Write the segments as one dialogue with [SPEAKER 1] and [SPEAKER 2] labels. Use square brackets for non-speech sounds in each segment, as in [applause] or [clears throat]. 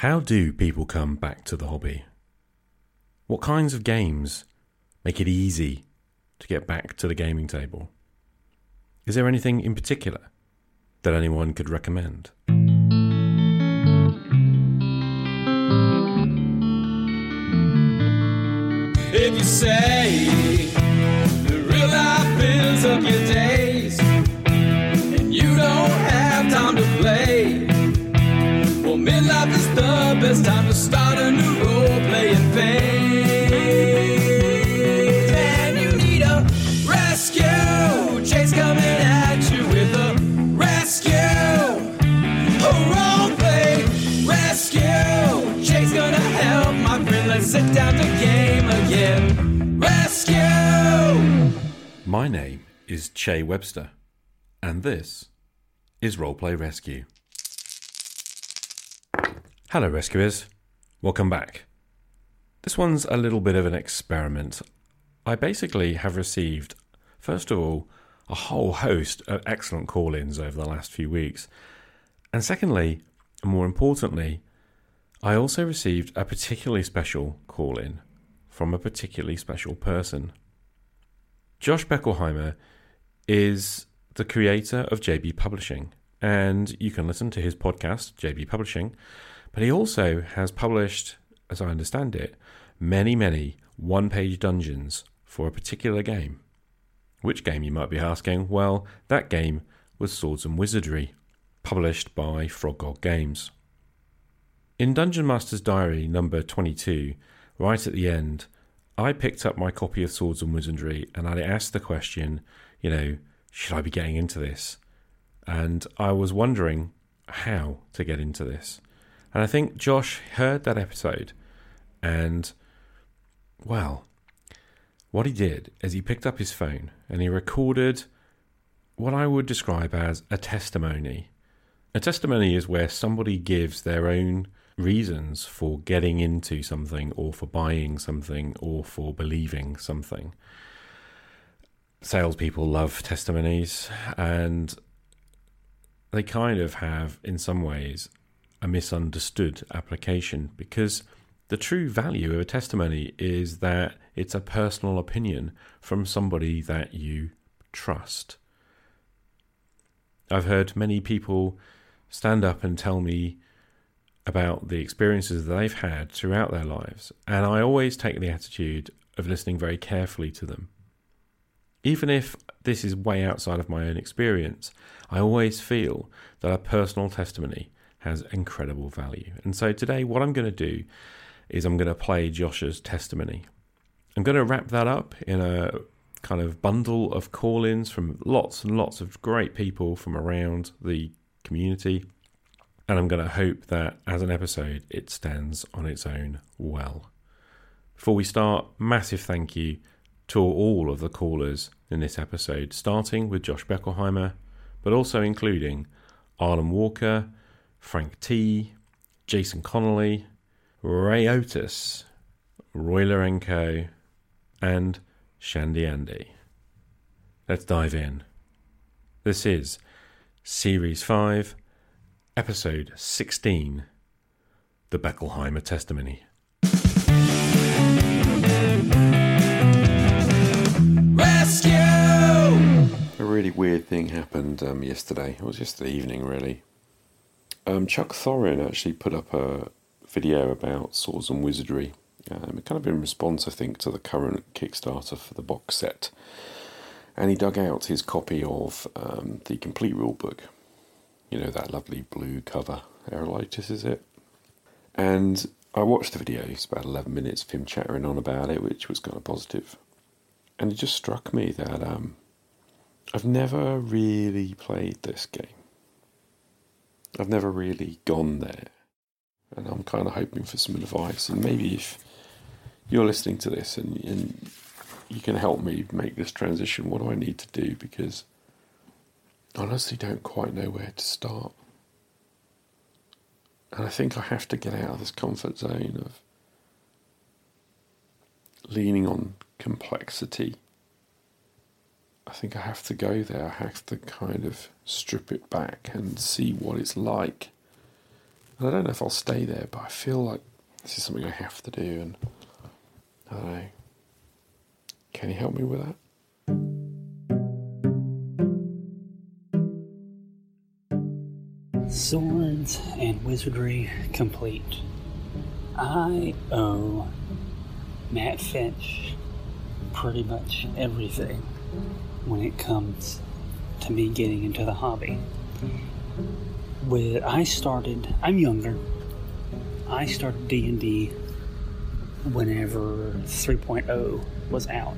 [SPEAKER 1] How do people come back to the hobby? What kinds of games make it easy to get back to the gaming table? Is there anything in particular that anyone could recommend?
[SPEAKER 2] If you say the real life builds up your days and you don't have time to play, well, midlife is best time to start a new role playing phase. And you need a rescue. Chase coming at you with a rescue. A role play rescue. Chase gonna help my friend. Let's sit down to game again. Rescue.
[SPEAKER 1] My name is Che Webster, and this is Roleplay Rescue. Hello, rescuers. Welcome back. This one's a little bit of an experiment. I basically have received, first of all, a whole host of excellent call ins over the last few weeks. And secondly, and more importantly, I also received a particularly special call in from a particularly special person. Josh Beckelhimer is the creator of JB Publishing, and you can listen to his podcast, JB Publishing. But he also has published, as I understand it, many, many one page dungeons for a particular game. Which game, you might be asking? Well, that game was Swords and Wizardry, published by Frog God Games. In Dungeon Master's Diary number 22, right at the end, I picked up my copy of Swords and Wizardry and I asked the question, you know, should I be getting into this? And I was wondering how to get into this. And I think Josh heard that episode and, well, what he did is he picked up his phone and he recorded what I would describe as a testimony. A testimony is where somebody gives their own reasons for getting into something or for buying something or for believing something. Salespeople love testimonies and they kind of have, in some ways, a misunderstood application because the true value of a testimony is that it's a personal opinion from somebody that you trust. I've heard many people stand up and tell me about the experiences that they've had throughout their lives, and I always take the attitude of listening very carefully to them. Even if this is way outside of my own experience, I always feel that a personal testimony has incredible value. And so today, what I'm going to do is I'm going to play Josh's testimony. I'm going to wrap that up in a kind of bundle of call ins from lots and lots of great people from around the community. And I'm going to hope that as an episode, it stands on its own well. Before we start, massive thank you to all of the callers in this episode, starting with Josh Beckelhimer, but also including Arlen Walker, Frank T, Jason Connerley, Ray Otus, Rui Lourenco, and Shandy Andy. Let's dive in. This is Series 5, Episode 16 The Beckelhimer Testimony.
[SPEAKER 2] Rescue.
[SPEAKER 3] A really weird thing happened um, yesterday. It was yesterday evening, really. Um, Chuck Thorin actually put up a video about swords and wizardry. Um, kind of in response, I think, to the current Kickstarter for the box set. And he dug out his copy of um, the complete rulebook. You know, that lovely blue cover. Erol Otus, is it? And I watched the video. It's about 11 minutes of him chattering on about it, which was kind of positive. And it just struck me that um, I've never really played this game. I've never really gone there. And I'm kind of hoping for some advice. And maybe if you're listening to this and, and you can help me make this transition, what do I need to do? Because I honestly don't quite know where to start. And I think I have to get out of this comfort zone of leaning on complexity. I think I have to go there. I have to kind of strip it back and see what it's like And I don't know if I'll stay there, but I feel like this is something I have to do, and I don't know. Can you help me with that?
[SPEAKER 4] Swords and Wizardry complete. I owe Matt Finch pretty much everything when it comes to me getting into the hobby. With I started, I'm younger. I started D and D whenever 3.0 was out,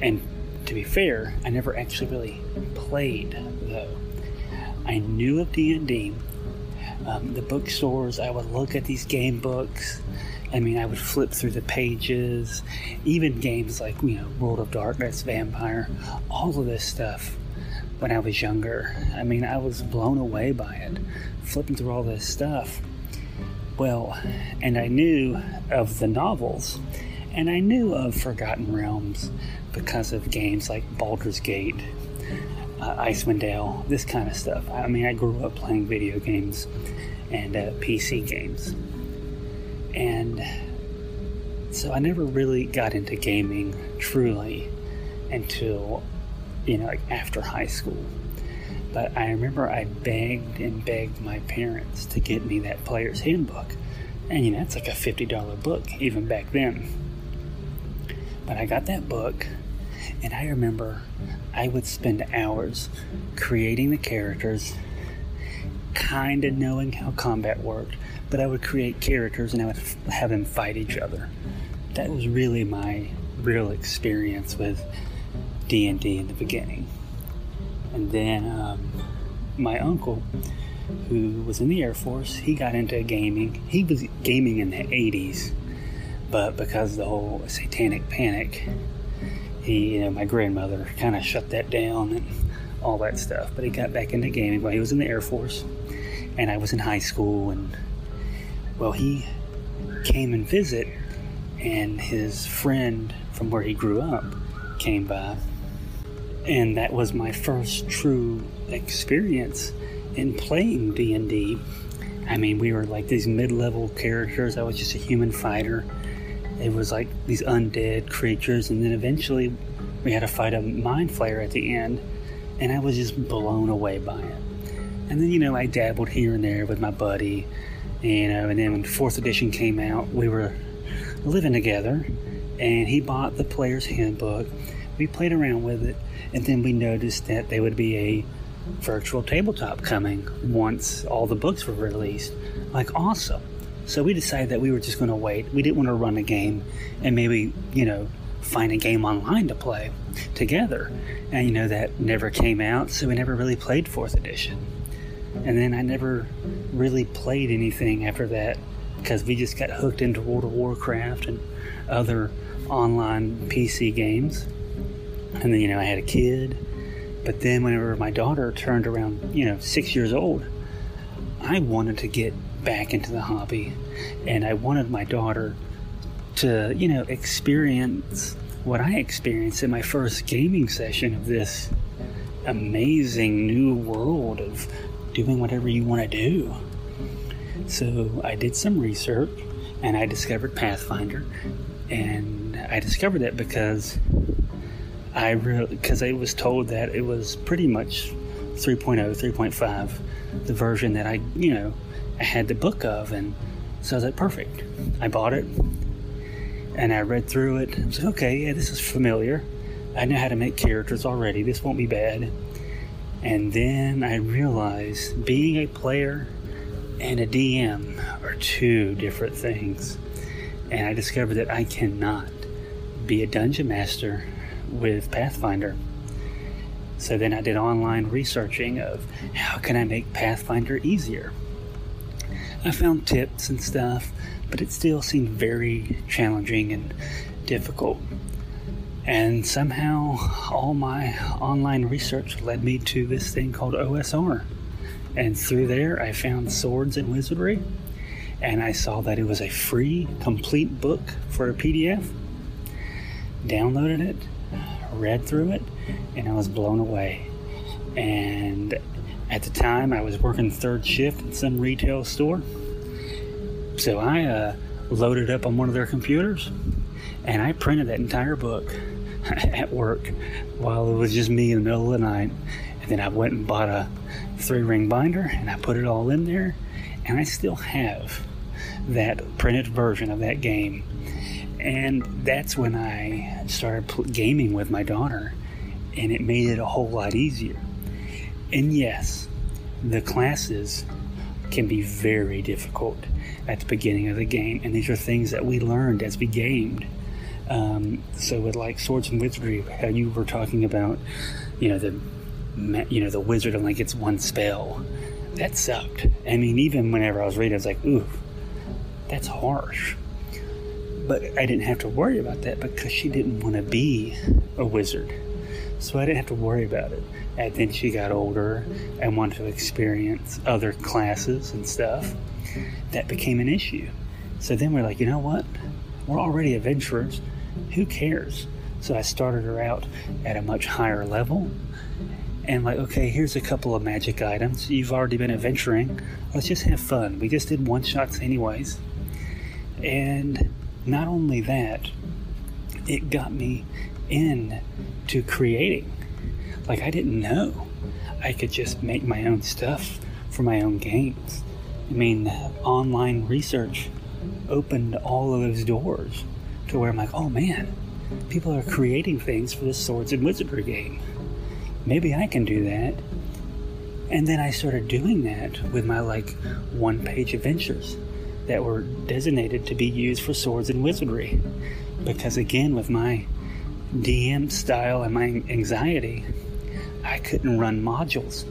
[SPEAKER 4] and to be fair, I never actually really played though. I knew of D and D. Um, the bookstores, I would look at these game books. I mean, I would flip through the pages, even games like you know World of Darkness, Vampire, all of this stuff. When I was younger, I mean, I was blown away by it, flipping through all this stuff. Well, and I knew of the novels, and I knew of Forgotten Realms because of games like Baldur's Gate uh, Icewind Dale, this kind of stuff. I mean, I grew up playing video games and uh, PC games. And so I never really got into gaming truly until, you know, like after high school. But I remember I begged and begged my parents to get me that player's handbook. And, you know, it's like a $50 book even back then. But I got that book, and I remember I would spend hours creating the characters, kind of knowing how combat worked, but I would create characters and I would f- have them fight each other. That was really my real experience with D and D in the beginning. And then um, my uncle, who was in the Air Force, he got into gaming. He was gaming in the '80s, but because of the whole Satanic Panic, he, you know, my grandmother kind of shut that down and all that stuff. But he got back into gaming while he was in the Air Force, and I was in high school. And well, he came and visit, and his friend from where he grew up came by, and that was my first true experience in playing D and D. I mean, we were like these mid-level characters. I was just a human fighter it was like these undead creatures, and then eventually we had to fight a mind flayer at the end, and I was just blown away by it. And then, you know, I dabbled here and there with my buddy, you uh, know, and then when fourth edition came out, we were living together, and he bought the player's handbook. We played around with it, and then we noticed that there would be a virtual tabletop coming once all the books were released. Like, awesome. So we decided that we were just going to wait. We didn't want to run a game and maybe, you know, find a game online to play together. And, you know, that never came out, so we never really played 4th edition. And then I never really played anything after that because we just got hooked into World of Warcraft and other online PC games. And then, you know, I had a kid. But then, whenever my daughter turned around, you know, six years old, I wanted to get back into the hobby and I wanted my daughter to, you know, experience what I experienced in my first gaming session of this amazing new world of doing whatever you want to do. So I did some research and I discovered Pathfinder. And I discovered that because I really, because I was told that it was pretty much 3.0, 3.5, the version that I, you know, I had the book of. And so I was like, perfect. I bought it and I read through it. I was like, okay, yeah, this is familiar. I know how to make characters already. This won't be bad. And then I realized being a player and a DM are two different things. And I discovered that I cannot be a dungeon master with Pathfinder. So then I did online researching of how can I make Pathfinder easier. I found tips and stuff, but it still seemed very challenging and difficult. And somehow all my online research led me to this thing called OSR. And through there, I found Swords and Wizardry, and I saw that it was a free, complete book for a PDF. Downloaded it, read through it, and I was blown away. And At the time, I was working third shift at some retail store. So I uh, loaded up on one of their computers and I printed that entire book [laughs] at work while it was just me in the middle of the night. And then I went and bought a three ring binder and I put it all in there. And I still have that printed version of that game. And that's when I started pl- gaming with my daughter, and it made it a whole lot easier. And yes, the classes can be very difficult at the beginning of the game, and these are things that we learned as we gamed. Um, so with like swords and wizardry, how you were talking about, you know the, you know the wizard only gets one spell. That sucked. I mean, even whenever I was reading, I was like, ooh, that's harsh. But I didn't have to worry about that because she didn't want to be a wizard. So I didn't have to worry about it. And then she got older and wanted to experience other classes and stuff. That became an issue. So then we're like, you know what? We're already adventurers. Who cares? So I started her out at a much higher level. And like, okay, here's a couple of magic items. You've already been adventuring. Let's just have fun. We just did one shots anyways. And not only that, it got me in to creating. Like I didn't know I could just make my own stuff for my own games. I mean, online research opened all of those doors to where I'm like, oh man, people are creating things for this swords and wizardry game. Maybe I can do that. And then I started doing that with my like one page adventures that were designated to be used for swords and wizardry. Because again, with my DM style and my anxiety, I couldn't run modules.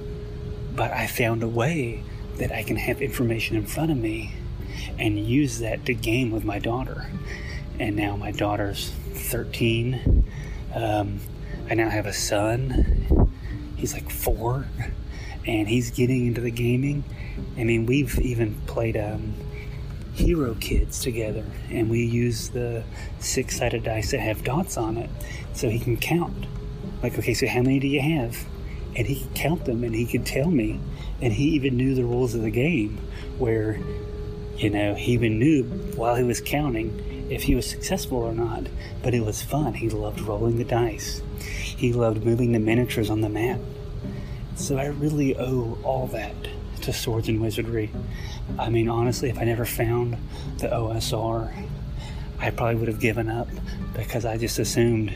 [SPEAKER 4] But I found a way that I can have information in front of me and use that to game with my daughter. And now my daughter's 13. Um, I now have a son. He's like four, and he's getting into the gaming. I mean, we've even played um, Hero Kids together, and we use the six sided dice that have dots on it so he can count. Like, okay, so how many do you have? And he could count them and he could tell me. And he even knew the rules of the game where, you know, he even knew while he was counting if he was successful or not. But it was fun. He loved rolling the dice, he loved moving the miniatures on the map. So I really owe all that to Swords and Wizardry. I mean, honestly, if I never found the OSR, I probably would have given up because I just assumed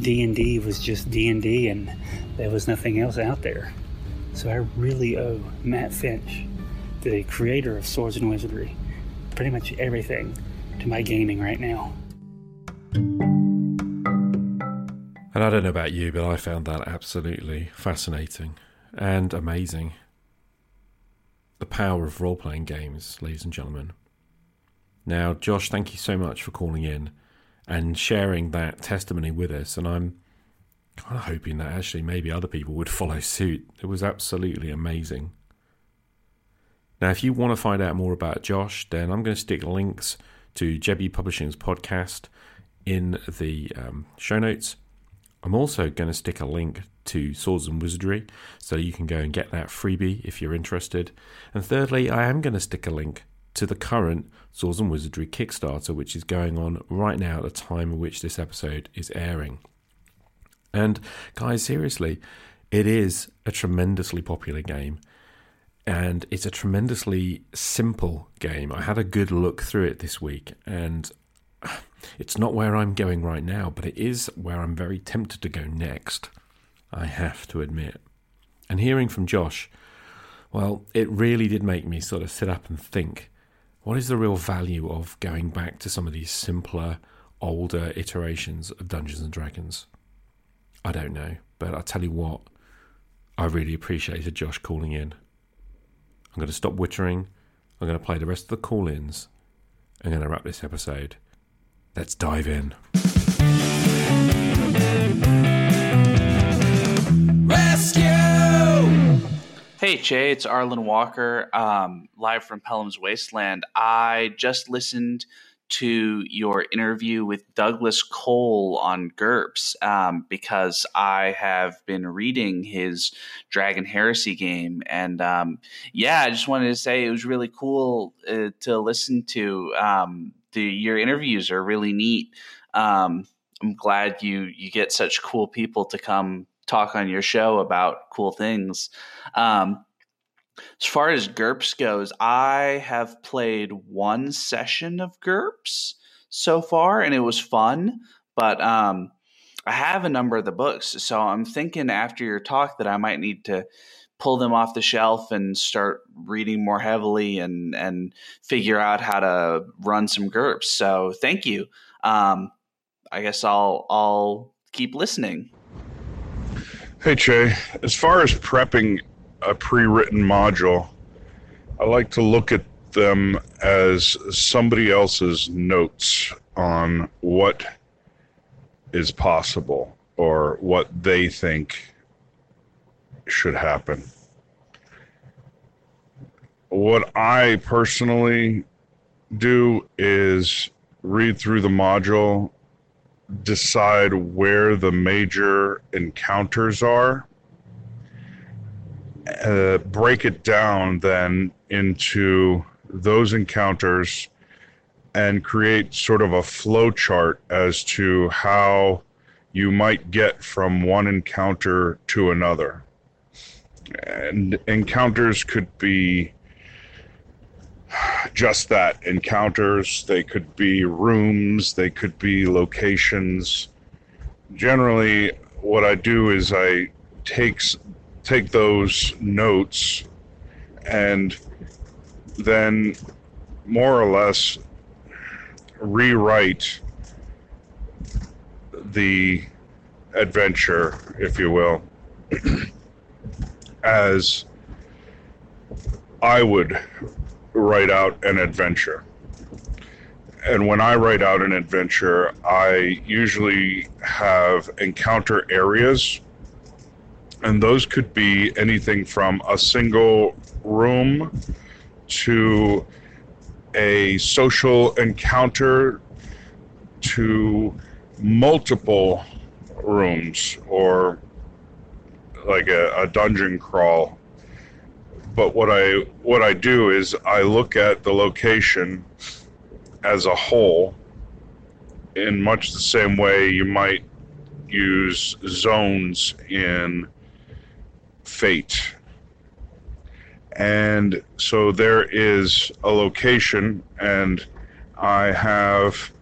[SPEAKER 4] D&D was just D&D and there was nothing else out there. So I really owe Matt Finch, the creator of Swords and Wizardry, pretty much everything to my gaming right now.
[SPEAKER 1] And I don't know about you, but I found that absolutely fascinating and amazing. The power of role playing games, ladies and gentlemen. Now, Josh, thank you so much for calling in and sharing that testimony with us. And I'm kind of hoping that actually maybe other people would [laughs] follow suit. It was absolutely amazing. Now, if you want to find out more about Josh, then I'm going to stick links to JB Publishing's podcast in the um, show notes. I'm also going to stick a link to Swords and Wizardry so you can go and get that freebie if you're interested. And thirdly, I am going to stick a link to the current Swords and Wizardry Kickstarter, which is going on right now at the time in which this episode is airing. And guys, seriously, it is a tremendously popular game. And it's a tremendously simple game. I had a good look through it this week, and [sighs] it's not where I'm going right now, but it is where I'm very tempted to go next. I have to admit. And hearing from Josh, well, it really did make me sort of sit up and think what is the real value of going back to some of these simpler, older iterations of Dungeons and Dragons? I don't know, but I tell you what, I really appreciated Josh calling in. I'm going to stop wittering. I'm going to play the rest of the call ins. I'm going to wrap this episode. Let's dive in.
[SPEAKER 2] Rescue!
[SPEAKER 5] Hey Jay, it's Arlen Walker, um, live from Pelham's Wasteland. I just listened to your interview with Douglas Cole on GURPS um, because I have been reading his Dragon Heresy game. And um, yeah, I just wanted to say it was really cool uh, to listen to. Um, the, your interviews are really neat. Um, I'm glad you you get such cool people to come talk on your show about cool things. Um, as far as GURPS goes, I have played one session of GURPS so far, and it was fun. But um, I have a number of the books, so I'm thinking after your talk that I might need to pull them off the shelf and start reading more heavily and and figure out how to run some GURPS. So thank you. Um, I guess I'll I'll keep listening.
[SPEAKER 6] Hey Che, as far as prepping a pre-written module, I like to look at them as somebody else's notes on what is possible or what they think should happen. What I personally do is read through the module, decide where the major encounters are, uh, break it down then into those encounters and create sort of a flow chart as to how you might get from one encounter to another. And encounters could be just that encounters, they could be rooms, they could be locations. Generally, what I do is I takes take those notes and then more or less rewrite the adventure, if you will, [clears throat] as I would write out an adventure. And when I write out an adventure, I usually have encounter areas and those could be anything from a single room to a social encounter to multiple rooms or like a, a, dungeon crawl. But what i what i do is i look at the location as a whole in much the same way you might use zones in fate. And so there is a location, and I have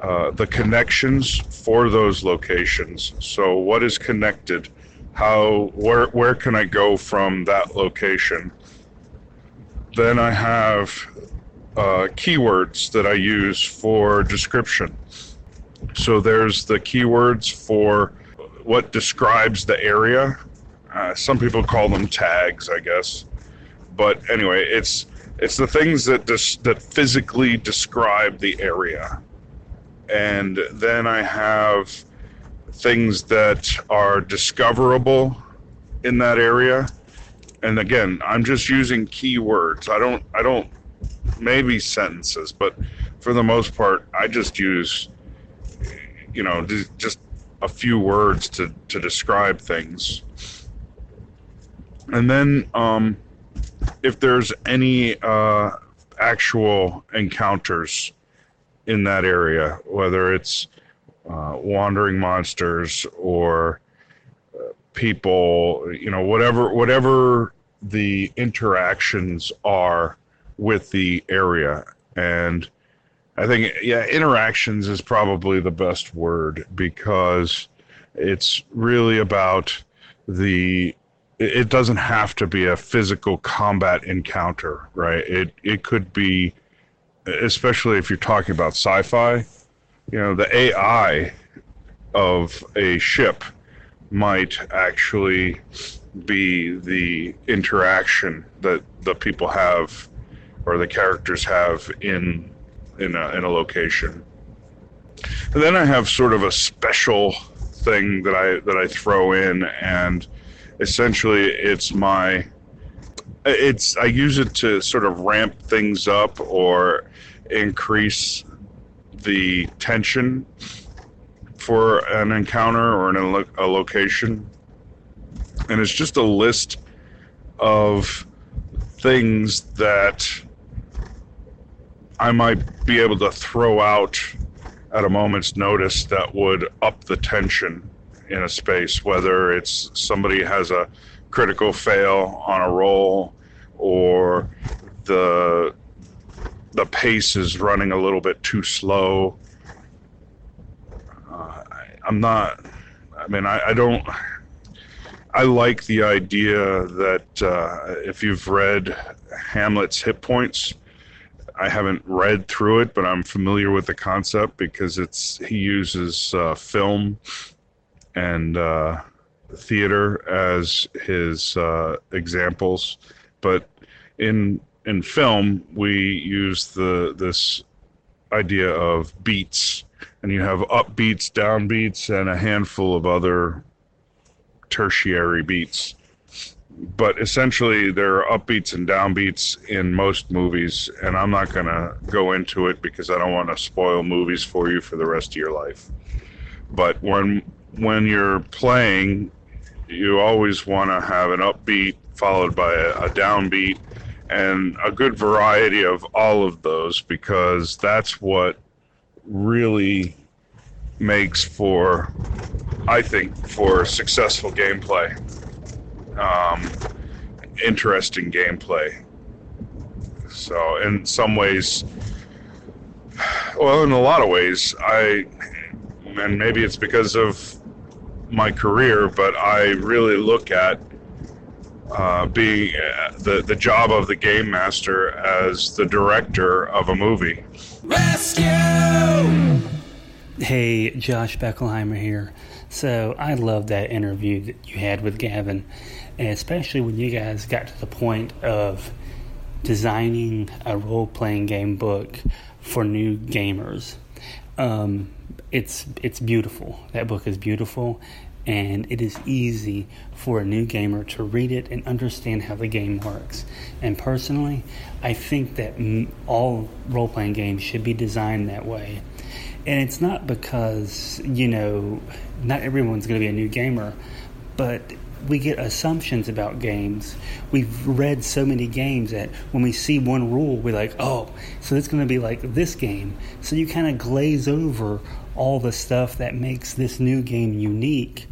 [SPEAKER 6] uh, the connections for those locations. So, what is connected? How, where, where can I go from that location? Then I have uh, keywords that I use for description. So, there's the keywords for what describes the area uh, some people call them tags, I guess. But anyway, it's it's the things that dis- that physically describe the area, and then I have things that are discoverable in that area. And again, I'm just using keywords. I don't I don't maybe sentences, but for the most part, I just use you know just a few words to to describe things and then um, if there's any uh, actual encounters in that area, whether it's uh, wandering monsters or uh, people, you know, whatever whatever the interactions are with the area, and I think yeah, interactions is probably the best word because it's really about the it doesn't have to be a physical combat encounter, right? It it could be, especially if you're talking about sci-fi. You know, the AI of a ship might actually be the interaction that the people have or the characters have in in a, in a location. And then I have sort of a special thing that I that I throw in and essentially it's my it's I use it to sort of ramp things up or increase the tension for an encounter or an, a location. And it's just a list of things that I might be able to throw out at a moment's notice that would up the tension in a space, whether it's somebody has a critical fail on a roll or the the pace is running a little bit too slow. Uh, I, I'm not. I mean, I, I don't. I like the idea that uh, if you've read Hamlet's hit points, I haven't read through it, but I'm familiar with the concept because it's he uses uh, film and uh, theater as his uh, examples, but in in film we use the this idea of beats, and you have upbeats, downbeats, and a handful of other tertiary beats. But essentially, there are upbeats and downbeats in most movies, and I'm not going to go into it because I don't want to spoil movies for you for the rest of your life. But when when you're playing, you always want to have an upbeat followed by a, a downbeat and a good variety of all of those because that's what really makes for, I think, for successful gameplay. Um, interesting gameplay. So, in some ways, well, in a lot of ways, I, and maybe it's because of my career, but I really look at uh, being uh, the the job of the game master as the director of a movie.
[SPEAKER 2] Rescue!
[SPEAKER 4] Hey, Josh Beckelhimer here. So I love that interview that you had with Gavin, especially when you guys got to the point of designing a role playing game book for new gamers. Um, it's it's beautiful. That book is beautiful, and it is easy for a new gamer to read it and understand how the game works. And personally, I think that all role playing games should be designed that way. And it's not because, you know, not everyone's going to be a new gamer, but we get assumptions about games. We've read so many games that when we see one rule, we're like, oh, so it's going to be like this game. So you kind of glaze over all the stuff that makes this new game unique.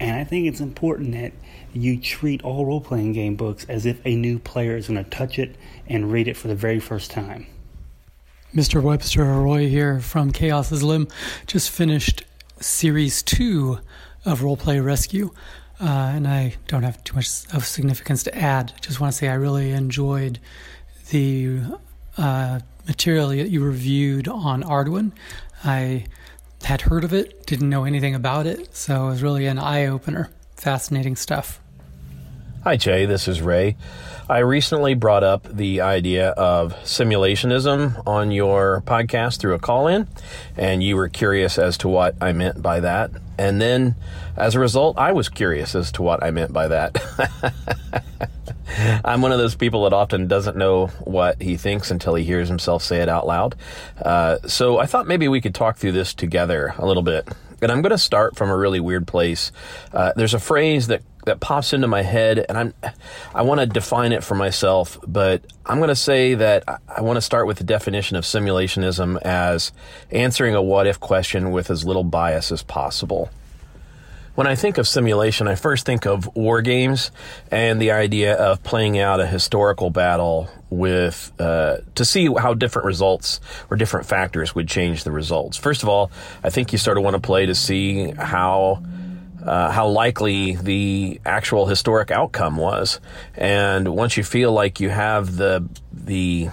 [SPEAKER 4] And I think it's important that you treat all role playing game books as if a new player is going to touch it and read it for the very first time.
[SPEAKER 7] Mr. Webster Roy here from Chaos's Limb. Just finished series two of Roleplay Rescue, uh, and I don't have too much of significance to add. Just want to say I really enjoyed the uh, material that you reviewed on Arduin. I had heard of it, didn't know anything about it, so it was really an eye opener. Fascinating stuff.
[SPEAKER 8] Hi, Jay. This is Ray. I recently brought up the idea of simulationism on your podcast through a call in, and you were curious as to what I meant by that. And then, as a result, I was curious as to what I meant by that. [laughs] [laughs] I'm one of those people that often doesn't know what he thinks until he hears himself say it out loud. Uh, so I thought maybe we could talk through this together a little bit. And I'm going to start from a really weird place. Uh, there's a phrase that that pops into my head, and I'm I want to define it for myself, but I'm going to say that I, I want to start with the definition of simulationism as answering a what if question with as little bias as possible. When I think of simulation, I first think of war games and the idea of playing out a historical battle with uh, to see how different results or different factors would change the results. First of all, I think you sort of want to play to see how. Uh, how likely the actual historic outcome was, and once you feel like you have the the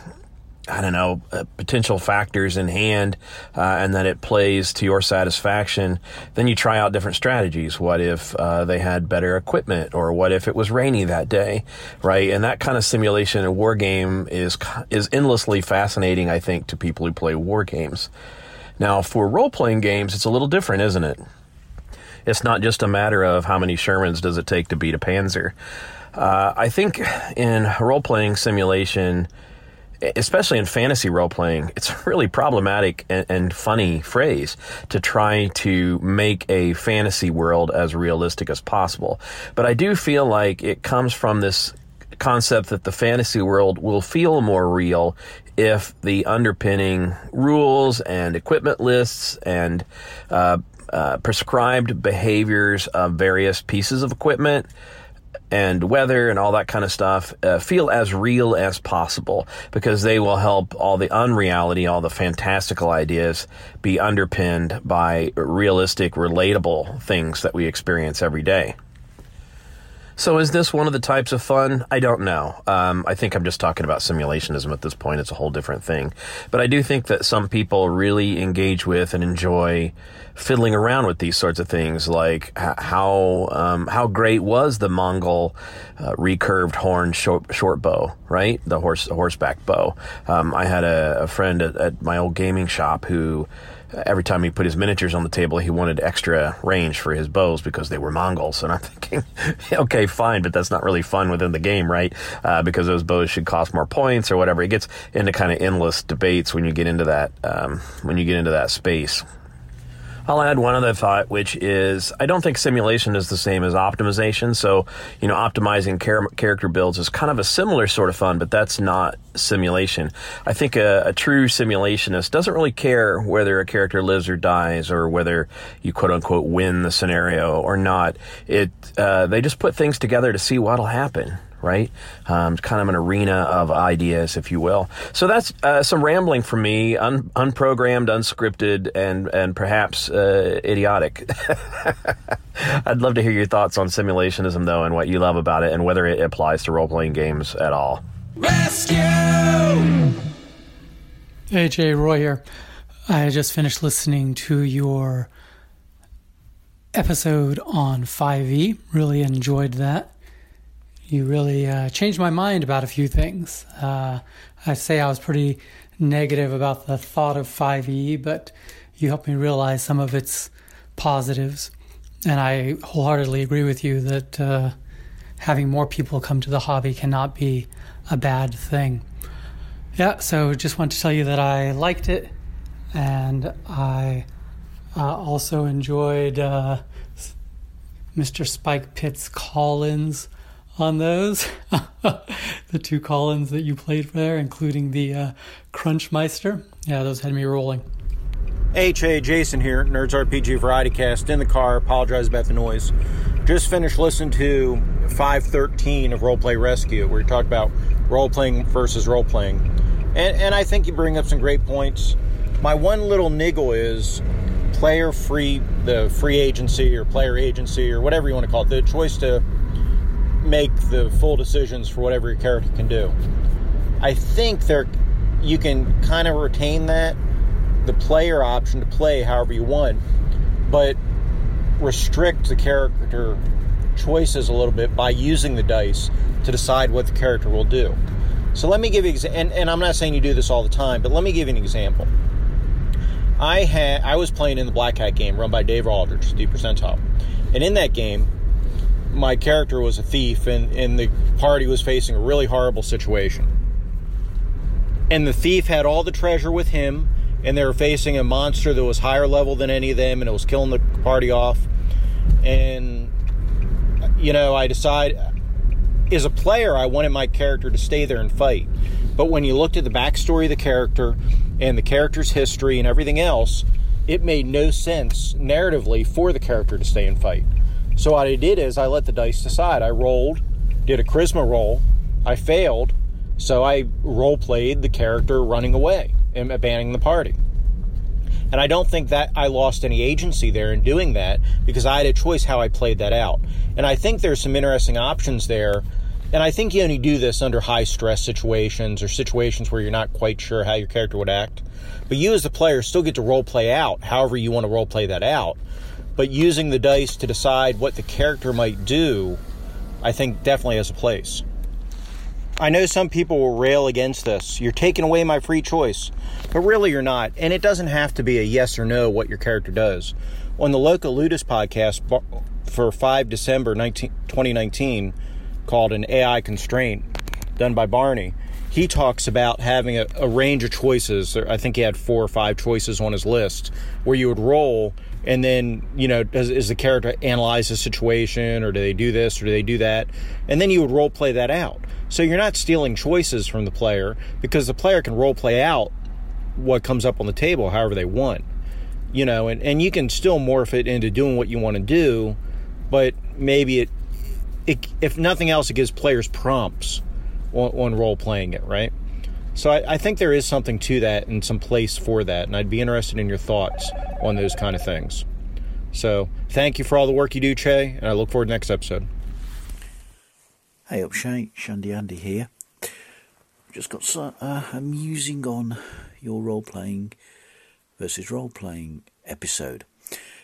[SPEAKER 8] I don't know, uh, potential factors in hand uh, and that it plays to your satisfaction, then you try out different strategies. What if uh, they had better equipment or what if it was rainy that day, right? And that kind of simulation in war game is, is endlessly fascinating, I think, to people who play war games. Now, for role playing games, it's a little different, isn't it? It's not just a matter of how many Shermans does it take to beat a Panzer. Uh, I think in role playing simulation, especially in fantasy role playing, it's a really problematic and, and funny phrase to try to make a fantasy world as realistic as possible. But I do feel like it comes from this concept that the fantasy world will feel more real if the underpinning rules and equipment lists and uh, uh, prescribed behaviors of various pieces of equipment and weather and all that kind of stuff uh, feel as real as possible because they will help all the unreality, all the fantastical ideas be underpinned by realistic, relatable things that we experience every day. So, is this one of the types of fun? I don't know. Um, I think I'm just talking about simulationism at this point. It's a whole different thing. But I do think that some people really engage with and enjoy fiddling around with these sorts of things, like how um, how great was the Mongol uh, recurved horn short, short, bow, right? The horse horseback bow. Um, I had a, a friend at, at my old gaming shop who every time he put his miniatures on the table, he wanted extra range for his bows because they were Mongols. And I'm [laughs] thinking, okay, fine, but that's not really fun within the game, right? Uh, because those bows should cost more points or whatever. It gets into kind of endless debates when you get into that um, when you get into that space. I'll add one other thought, which is I don't think simulation is the same as optimization. So, you know, optimizing char- character builds is kind of a similar sort of fun, but that's not simulation. I think a, a, true simulationist doesn't really care whether a character lives or dies or whether you quote unquote win the scenario or not. It uh, they just put things together to see what'll happen right? Um, kind of an arena of ideas, if you will. So that's uh, some rambling from me, un- unprogrammed, unscripted, and and perhaps uh, idiotic. [laughs] I'd love to hear your thoughts on simulationism, though, and what you love about it, and whether it applies to role playing games at all.
[SPEAKER 2] Rescue!
[SPEAKER 7] Hey, Jay Roy here. I just finished listening to your episode on 5e. Really enjoyed that you really uh, changed my mind about a few things. Uh, I'd say I was pretty negative about the thought of 5e, but you helped me realize some of its positives. And I wholeheartedly agree with you that uh, having more people come to the hobby cannot be a bad thing. Yeah, so just want to tell you that I liked it, and I uh, also enjoyed uh, Mr. Spike Pitt's call ins on those. [laughs] the two Collins that you played there, including the uh, Crunchmeister. Yeah, those had me rolling.
[SPEAKER 9] HA Jason here, Nerds RPG Variety Cast in the car. Apologize about the noise. Just finished listening to 513 of Roleplay Rescue, where you talk about role playing versus role playing. And, and I think you bring up some great points. My one little niggle is player free, the free agency or player agency or whatever you want to call it, the choice to make the full decisions for whatever your character can do. I think there you can kind of retain that the player option to play however you want, but restrict the character choices a little bit by using the dice to decide what the character will do. So let me give you and, and I'm not saying you do this all the time, but let me give you an example. I had I was playing in the Black Hat game run by Dave Aldrich, the percentile. And in that game, my character was a thief and, and the party was facing a really horrible situation. And the thief had all the treasure with him, and they were facing a monster that was higher level than any of them, and it was killing the party off. And, you know, I decide, as a player, I wanted my character to stay there and fight. But when you looked at the backstory of the character and the character's history and everything else, it made no sense narratively for the character to stay and fight. So what I did is I let the dice decide. I rolled, did a charisma roll. I failed, so I role played the character running away and abandoning the party. And I don't think that I lost any agency there in doing that because I had a choice how I played that out. And I think there's some interesting options there. And I think you only do this under high stress situations or situations where you're not quite sure how your character would act. But you as the player still get to role play out however you want to role play that out but using the dice to decide what the character might do, I think definitely has a place. I know some people will rail against this. You're taking away my free choice. But really, you're not. And it doesn't have to be a yes or no what your character does. On the local Ludus podcast for 5 December 19, 2019, called An AI Constraint, done by Barney, he talks about having a, a range of choices. I think he had four or five choices on his list where you would roll, and then you know, does is the character analyze the situation, or do they do this, or do they do that, and then you would role play that out. So you're not stealing choices from the player because the player can role play out what comes up on the table however they want. You know, and, and you can still morph it into doing what you want to do, but maybe it, it if nothing else, it gives players prompts on, on role playing it, right? So I, I, think there is something to that and some place for that, and I'd be interested in your thoughts on those kind of things. So thank you for all the work you do, Che, and I look forward to next episode.
[SPEAKER 10] Hey up, Shay, Shandy Andy here. Just got some, uh, a musing on your role playing versus role playing episode,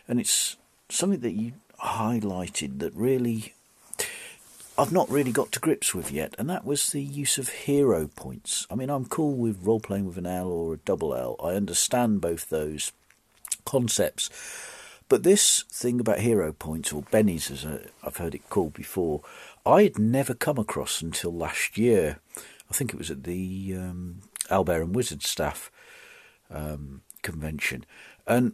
[SPEAKER 10] and it's something that you highlighted that really I've not really got to grips with yet, and that was the use of hero points. I mean, I'm cool with role playing with an L or a double L. I understand both those concepts. But this thing about hero points, or bennies as I've heard it called before, I had never come across until last year. I think it was at the um, Owlbear and Wizard staff um, convention. And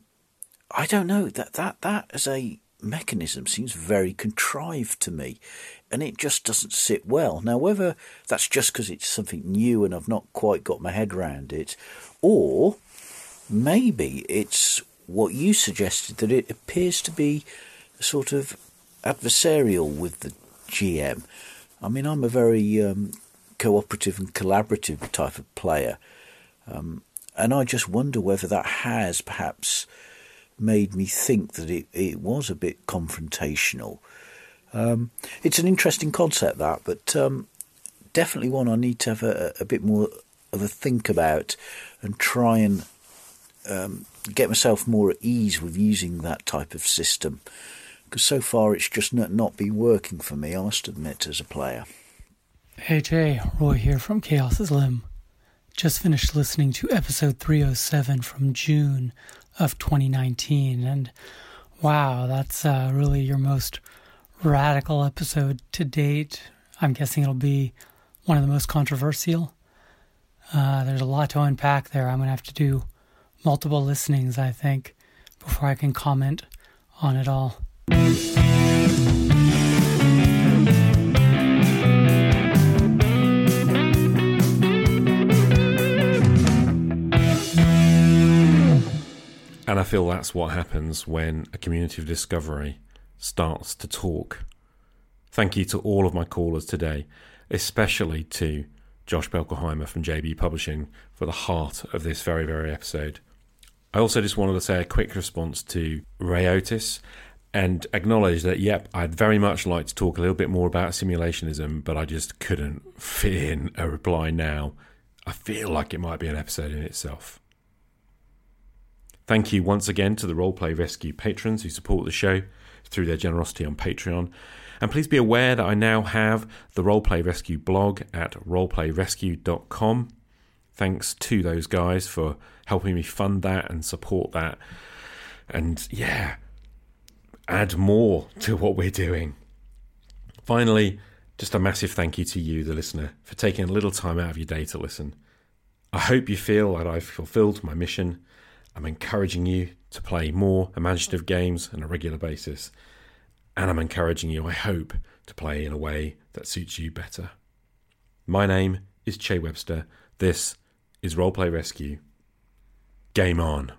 [SPEAKER 10] I don't know, that, that, that as a mechanism seems very contrived to me and it just doesn't sit well. Now, whether that's just because it's something new and I've not quite got my head around it, or maybe it's what you suggested that it appears to be sort of adversarial with the GM. I mean, I'm a very um, cooperative and collaborative type of player, um, and I just wonder whether that has perhaps made me think that it, it was a bit confrontational. Um, it's an interesting concept, that, but um, definitely one I need to have a, a, bit more of a think about and try and um, get myself more at ease with using that type of system. Because so far it's just not, not been working for me, I must admit, as a player.
[SPEAKER 7] Hey Jay, Roy here from Chaos's Limb. Just finished listening to episode 307 from June of 2019. And wow, that's uh, really your most radical episode to date. I'm guessing it'll be one of the most controversial. Uh, there's a lot to unpack there. I'm going to have to do multiple listenings, I think, before I can comment on it all.
[SPEAKER 1] And I feel that's what happens when a community of discovery starts to talk. Thank you to all of my callers today, especially to Josh Beckelhimer from JB Publishing for the heart of this very, very episode. I also just wanted to say a quick response to Ray Otus and acknowledge that, yep, I'd very much like to talk a little bit more about simulationism, but I just couldn't [laughs] fit in a reply now. I feel like it might be an episode in itself. Thank you once again to the Roleplay Rescue patrons who support the show through their generosity on Patreon. And please be aware that I now have the Roleplay Rescue blog at roleplayrescue.com. Thanks to those guys for helping me fund that and support that. And yeah, add more to what we're doing. Finally, just a massive thank you to you, the listener, for taking a little time out of your day to listen. I hope you feel that I've fulfilled my mission I'm encouraging you to play more imaginative games on a regular basis. And I'm encouraging you, I hope, to play in a way that suits you better. My name is Che Webster. This is Roleplay Rescue. Game on.